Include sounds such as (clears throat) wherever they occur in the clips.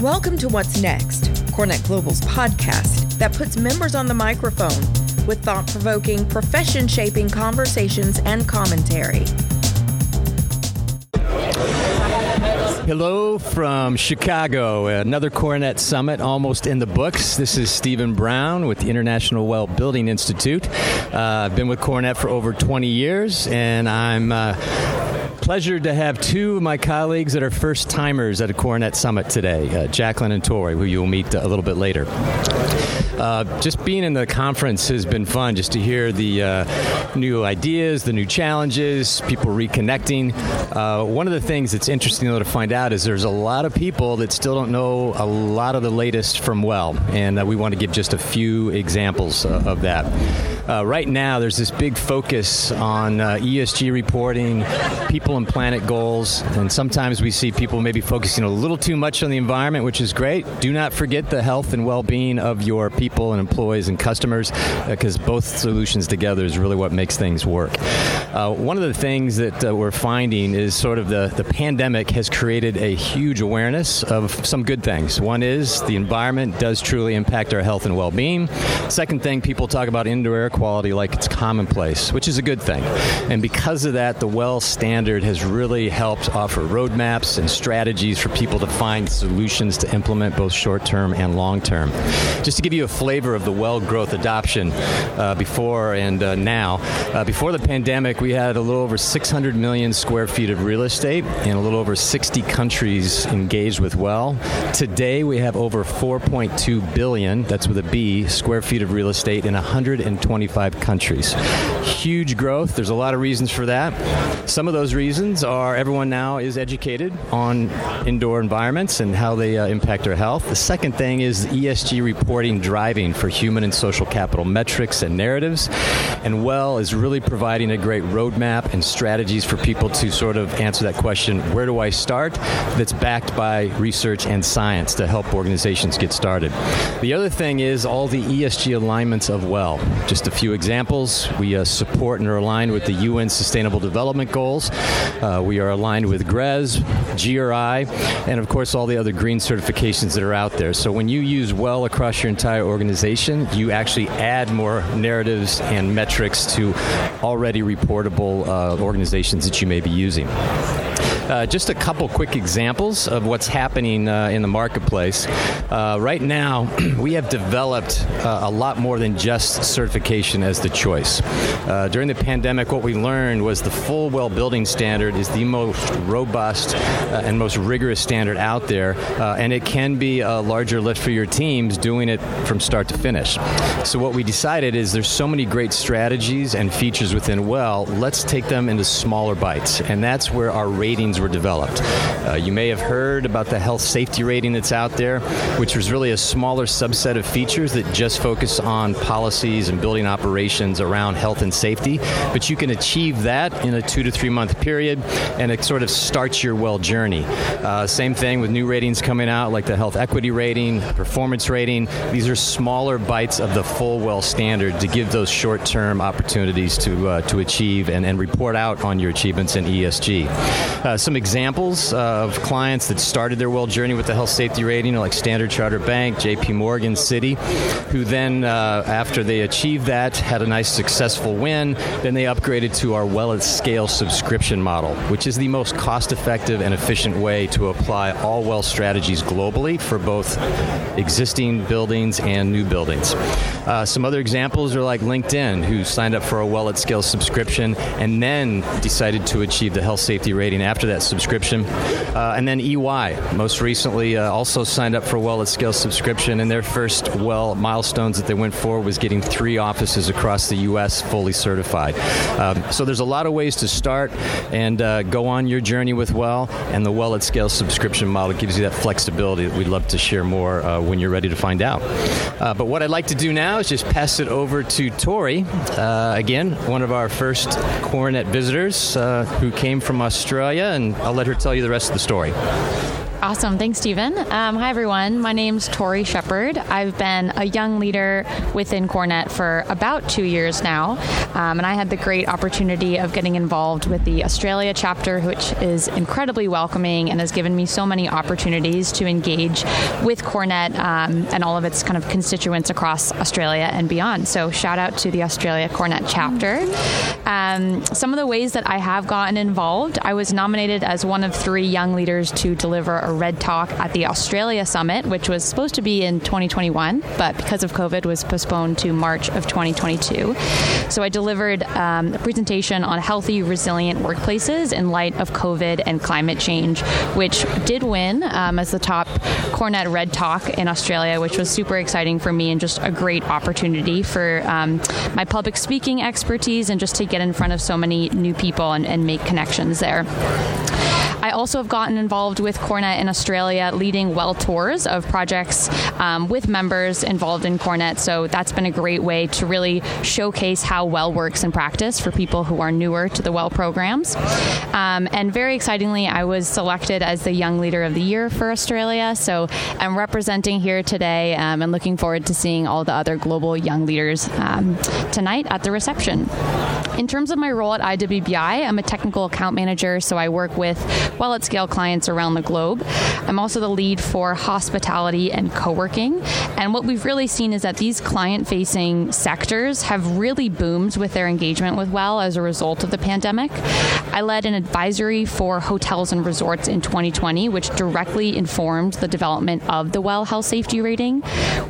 Welcome to What's Next, CoreNet Global's podcast that puts members on the microphone with thought provoking, profession shaping conversations and commentary. Hello from Chicago, another CoreNet Summit almost in the books. This is Stephen Brown with the International Well Building Institute. Uh, I've been with CoreNet for over 20 years, and I'm uh, pleasure to have two of my colleagues that are first timers at a CoreNet Summit today, uh, Jacqueline and Tori, who you'll meet a little bit later. Uh, just being in the conference has been fun just to hear the uh, new ideas, the new challenges, people reconnecting. Uh, one of the things that's interesting though to find out is there's a lot of people that still don't know a lot of the latest from Well, and uh, we want to give just a few examples uh, of that. Uh, right now, there's this big focus on uh, ESG reporting, people and planet goals, and sometimes we see people maybe focusing a little too much on the environment, which is great. Do not forget the health and well being of your people and employees and customers, because uh, both solutions together is really what makes things work. Uh, one of the things that uh, we're finding is sort of the, the pandemic has created a huge awareness of some good things. One is the environment does truly impact our health and well being. Second thing, people talk about indoor air quality like it's commonplace, which is a good thing. And because of that, the WELL standard has really helped offer roadmaps and strategies for people to find solutions to implement both short term and long term. Just to give you a flavor of the WELL growth adoption uh, before and uh, now, uh, before the pandemic, we had a little over 600 million square feet of real estate in a little over 60 countries engaged with WELL. Today, we have over 4.2 billion, that's with a B, square feet of real estate in 120 25 countries. Huge growth. There's a lot of reasons for that. Some of those reasons are everyone now is educated on indoor environments and how they uh, impact our health. The second thing is ESG reporting driving for human and social capital metrics and narratives. And Well is really providing a great roadmap and strategies for people to sort of answer that question where do I start? That's backed by research and science to help organizations get started. The other thing is all the ESG alignments of Well. Just a few examples. We uh, support and are aligned with the UN Sustainable Development Goals. Uh, we are aligned with GRESB, GRI, and of course all the other green certifications that are out there. So when you use well across your entire organization, you actually add more narratives and metrics to already reportable uh, organizations that you may be using. Uh, just a couple quick examples of what's happening uh, in the marketplace. Uh, right now, (clears throat) we have developed uh, a lot more than just certification as the choice. Uh, during the pandemic, what we learned was the full well building standard is the most robust and most rigorous standard out there, and it can be a larger lift for your teams doing it from start to finish. So, what we decided is there's so many great strategies and features within Well, let's take them into smaller bites, and that's where our ratings were developed. Uh, you may have heard about the health safety rating that's out there, which was really a smaller subset of features that just focus on policies and building operations around health and safety. But you can achieve that in a two to three month period, and it sort of starts your well journey. Uh, same thing with new ratings coming out, like the health equity rating, performance rating. These are smaller bites of the full well standard to give those short term opportunities to uh, to achieve and, and report out on your achievements in ESG. Uh, some examples of clients that started their well journey with the health safety rating, like Standard Chartered Bank, J.P. Morgan, Citi, who then, uh, after they achieved that, had a nice successful win. Then they upgraded to our Well at Scale subscription model, which is the most cost-effective and efficient way to apply all well strategies globally for both existing buildings and new buildings. Uh, some other examples are like LinkedIn, who signed up for a Well at Scale subscription and then decided to achieve the health safety rating after that subscription. Uh, and then EY, most recently, uh, also signed up for Well at Scale subscription, and their first Well milestones that they went for was getting three offices across the U.S. fully certified. Um, so there's a lot of ways to start and uh, go on your journey with Well, and the Well at Scale subscription model gives you that flexibility that we'd love to share more uh, when you're ready to find out. Uh, but what I'd like to do now is just pass it over to Tori, uh, again, one of our first CoreNet visitors who came from Australia and I'll let her tell you the rest of the story. Awesome. Thanks, Stephen. Um, hi, everyone. My name's Tori Shepard. I've been a young leader within CoreNet for about two years now, um, and I had the great opportunity of getting involved with the Australia chapter, which is incredibly welcoming and has given me so many opportunities to engage with CoreNet um, and all of its kind of constituents across Australia and beyond. So, shout out to the Australia CoreNet chapter. Um, some of the ways that I have gotten involved, I was nominated as one of three young leaders to deliver Red Talk at the Australia Summit, which was supposed to be in 2021, but because of COVID was postponed to March of 2022. So I delivered um, a presentation on healthy, resilient workplaces in light of COVID and climate change, which did win um, as the top CoreNet Red Talk in Australia, which was super exciting for me and just a great opportunity for um, my public speaking expertise and just to get in front of so many new people and, and make connections there. I also have gotten involved with CoreNet in Australia, leading well tours of projects um, with members involved in CoreNet. So that's been a great way to really showcase how well works in practice for people who are newer to the well programs. Um, and very excitingly, I was selected as the Young Leader of the Year for Australia. So I'm representing here today um, and looking forward to seeing all the other global young leaders um, tonight at the reception. In terms of my role at IWBI, I'm a technical account manager, so I work with well at scale clients around the globe. I'm also the lead for hospitality and co working. And what we've really seen is that these client facing sectors have really boomed with their engagement with Well as a result of the pandemic. I led an advisory for hotels and resorts in 2020, which directly informed the development of the Well Health Safety Rating.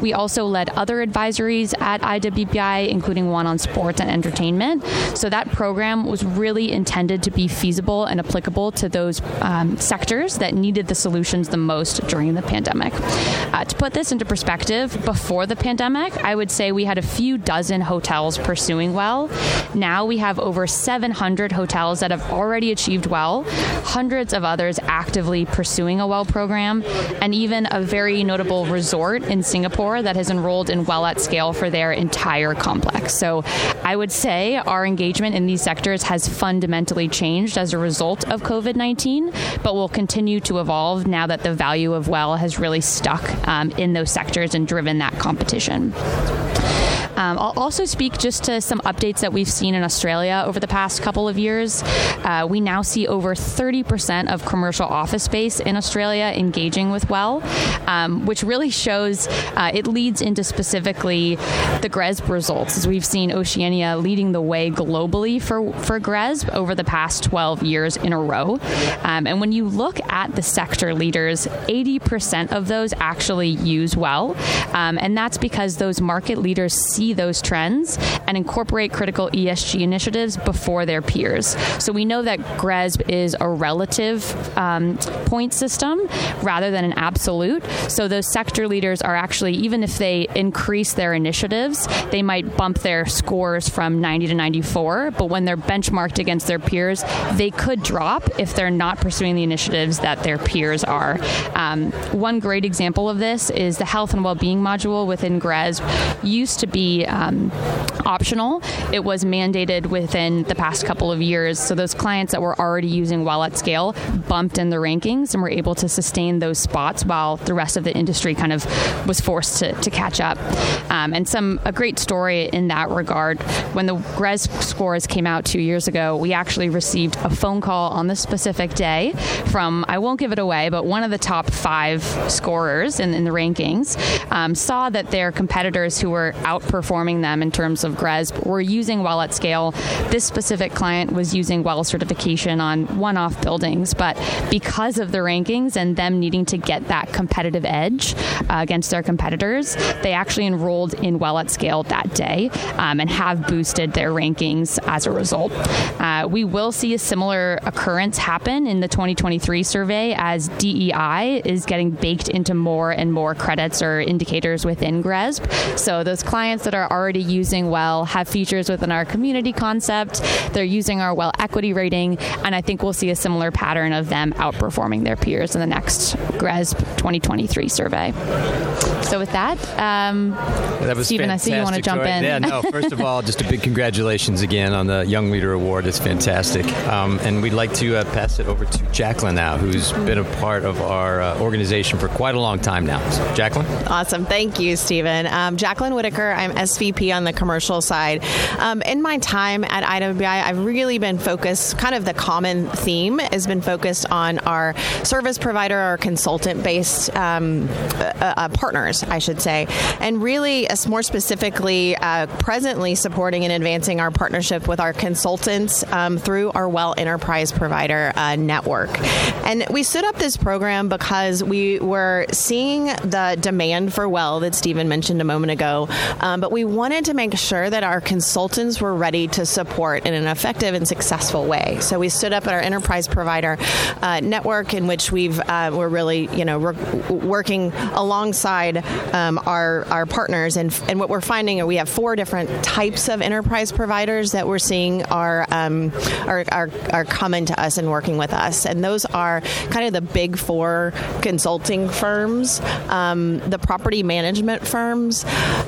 We also led other advisories at IWBI, including one on sports and entertainment. So that program was really intended to be feasible and applicable to those um, sectors that needed the solutions the most during the pandemic. Uh, to put this into perspective, before the pandemic, I would say we had a few dozen hotels pursuing well. Now we have over 700 hotels that have already achieved well, hundreds of others actively pursuing a well program, and even a very notable resort in Singapore that has enrolled in well at scale for their entire complex. So I would say our engagement in these sectors has fundamentally changed as a result of COVID 19, but will continue to evolve now that the value of well has really stuck um, in those sectors and driven that competition. Um, I'll also speak just to some updates that we've seen in Australia over the past couple of years. Uh, we now see over 30% of commercial office space in Australia engaging with well, um, which really shows uh, it leads into specifically the GRESB results, as we've seen Oceania leading the way globally for, for GRESB over the past 12 years in a row. Um, and when you look at the sector leaders, 80% of those actually use well. Um, and that's because those market leaders see see those trends and incorporate critical ESG initiatives before their peers. So we know that GRESB is a relative um, point system rather than an absolute. So those sector leaders are actually, even if they increase their initiatives, they might bump their scores from 90 to 94, but when they're benchmarked against their peers, they could drop if they're not pursuing the initiatives that their peers are. Um, one great example of this is the health and well-being module within GRESB used to be um, optional. It was mandated within the past couple of years. So those clients that were already using well at scale bumped in the rankings and were able to sustain those spots while the rest of the industry kind of was forced to, to catch up. Um, and some a great story in that regard. When the GRESB scores came out two years ago, we actually received a phone call on the specific day from I won't give it away, but one of the top five scorers in, in the rankings um, saw that their competitors who were outperforming outperforming them in terms of GRESB. We're using well at scale. This specific client was using well certification on one off buildings, but because of the rankings and them needing to get that competitive edge uh, against their competitors, they actually enrolled in well at scale that day um, and have boosted their rankings as a result. Uh, we will see a similar occurrence happen in the 2023 survey as DEI is getting baked into more and more credits or indicators within GRESB. So those clients that are already using Well have features within our community concept. They're using our Well equity rating, and I think we'll see a similar pattern of them outperforming their peers in the next GRESB 2023 survey. So with that, um, that was Stephen, I see you want to jump in. Yeah, no. First of all, just a big congratulations again on the Young Leader Award. It's fantastic, um, and we'd like to uh, pass it over to Jacqueline now, who's been a part of our uh, organization for quite a long time now. So, Jacqueline. Awesome, thank you, Stephen. Um, Jacqueline Whitaker. I'm SVP on the commercial side. Um, in my time at IWI, I've really been focused. Kind of the common theme has been focused on our service provider, our consultant-based um, uh, uh, partners, I should say, and really, more specifically, uh, presently supporting and advancing our partnership with our consultants um, through our Well Enterprise Provider uh, network. And we stood up this program because we were seeing the demand for Well that Stephen mentioned a moment ago, um, but we wanted to make sure that our consultants were ready to support in an effective and successful way. So we stood up our enterprise provider uh, network, in which we've we're really you know working alongside um, our our partners, and and what we're finding are we have four different types of enterprise providers that we're seeing are um, are, are are coming to us and working with us, and those are kind of the big four consulting firms, um, the property management firms.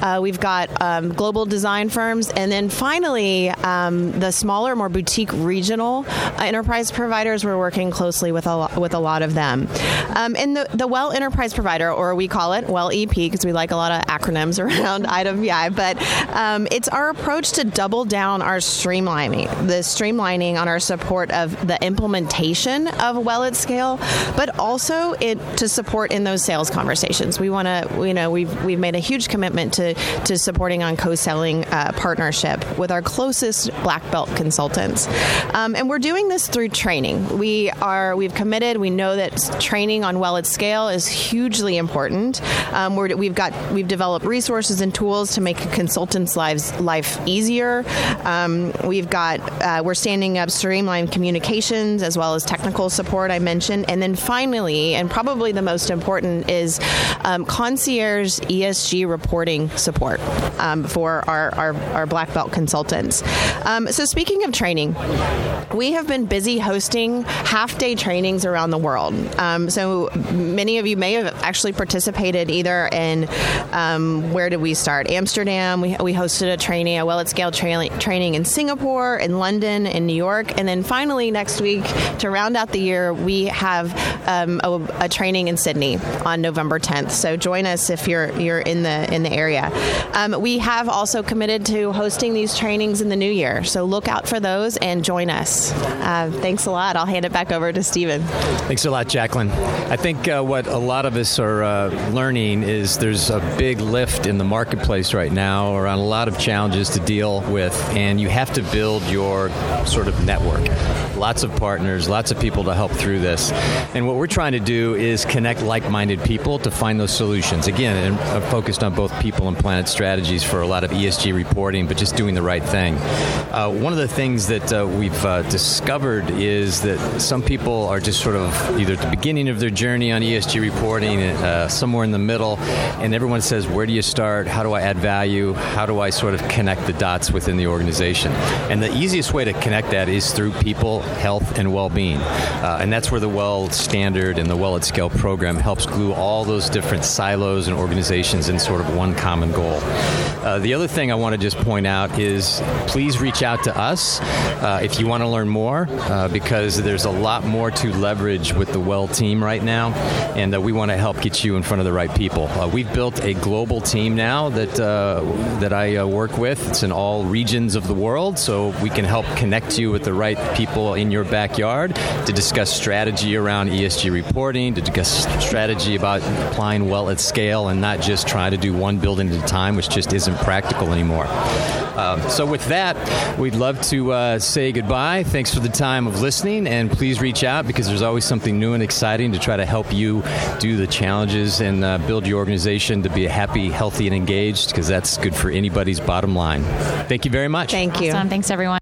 Uh, we've got um, global design firms, and then finally um, the smaller, more boutique regional uh, enterprise providers. We're working closely with a lot, with a lot of them, um, and the the Well Enterprise Provider, or we call it Well EP, because we like a lot of acronyms (laughs) around IWI, but um, it's our approach to double down our streamlining, the streamlining on our support of the implementation of Well at Scale, but also it to support in those sales conversations. We want to, you know, we've we've made a huge commitment to to supporting on co-selling uh, partnership with our closest black belt consultants, um, and we're doing this through training. We are we've committed. We know that training on Well at Scale is hugely important. Um, we have got we've developed resources and tools to make consultants' lives life easier. Um, we've got uh, we're standing up streamlined communications as well as technical support I mentioned, and then finally, and probably the most important is um, concierge ESG reporting support um, for our, our, our, black belt consultants. Um, so speaking of training, we have been busy hosting half day trainings around the world. Um, so many of you may have actually participated either in um, where did we start? Amsterdam. We, we hosted a training, a well at scale tra- training in Singapore, in London, in New York, and then finally next week to round out the year, we have um, a, a, training in Sydney on November 10th. So join us if you're you're in the in the area. Um, we have also committed to hosting these trainings in the new year. So look out for those and join us. Uh, thanks a lot. I'll hand it back over to Stephen. Thanks a lot, Jacqueline. I think uh, what a lot of us are uh, learning is there's a big lift in the marketplace right now around a lot of challenges to deal with, and you have to build your sort of network. Lots of partners, lots of people to help through this. And what we're trying to do is connect like minded people to find those solutions. Again, and I'm focused on both people and planet strategies for a lot of ESG reporting, but just doing the right thing. Uh, one of the things that uh, we've uh, discovered is that some people are just sort of either at the beginning of their journey on ESG reporting, uh, somewhere in the middle, and everyone says, Where do you start? How do I add value? How do I sort of connect the dots within the organization? And the easiest way to connect that is through people, health, and well being. Uh, and that's where the Well Standard and the Well at Scale program helps glue all those different silos and organizations in sort of one common goal. Uh, the other thing I want to just point out is please reach out to us uh, if you want to learn more uh, because there's a lot more to leverage with the Well team right now, and uh, we want to help get you in front of the right people. Uh, we've built a global team now that that I work with. It's in all regions of the world, so we can help connect you with the right people in your backyard to discuss strategy around ESG reporting, to discuss strategy about applying well at scale, and not just trying to do one building at a time, which just isn't practical anymore. Um, so, with that, we'd love to uh, say goodbye. Thanks for the time of listening, and please reach out because there's always something new and exciting to try to help you do the challenges and uh, build your organization to be happy, healthy, and engaged because that's good for anybody's bottom line. Thank you very much. Thank you. Awesome. Thanks, everyone.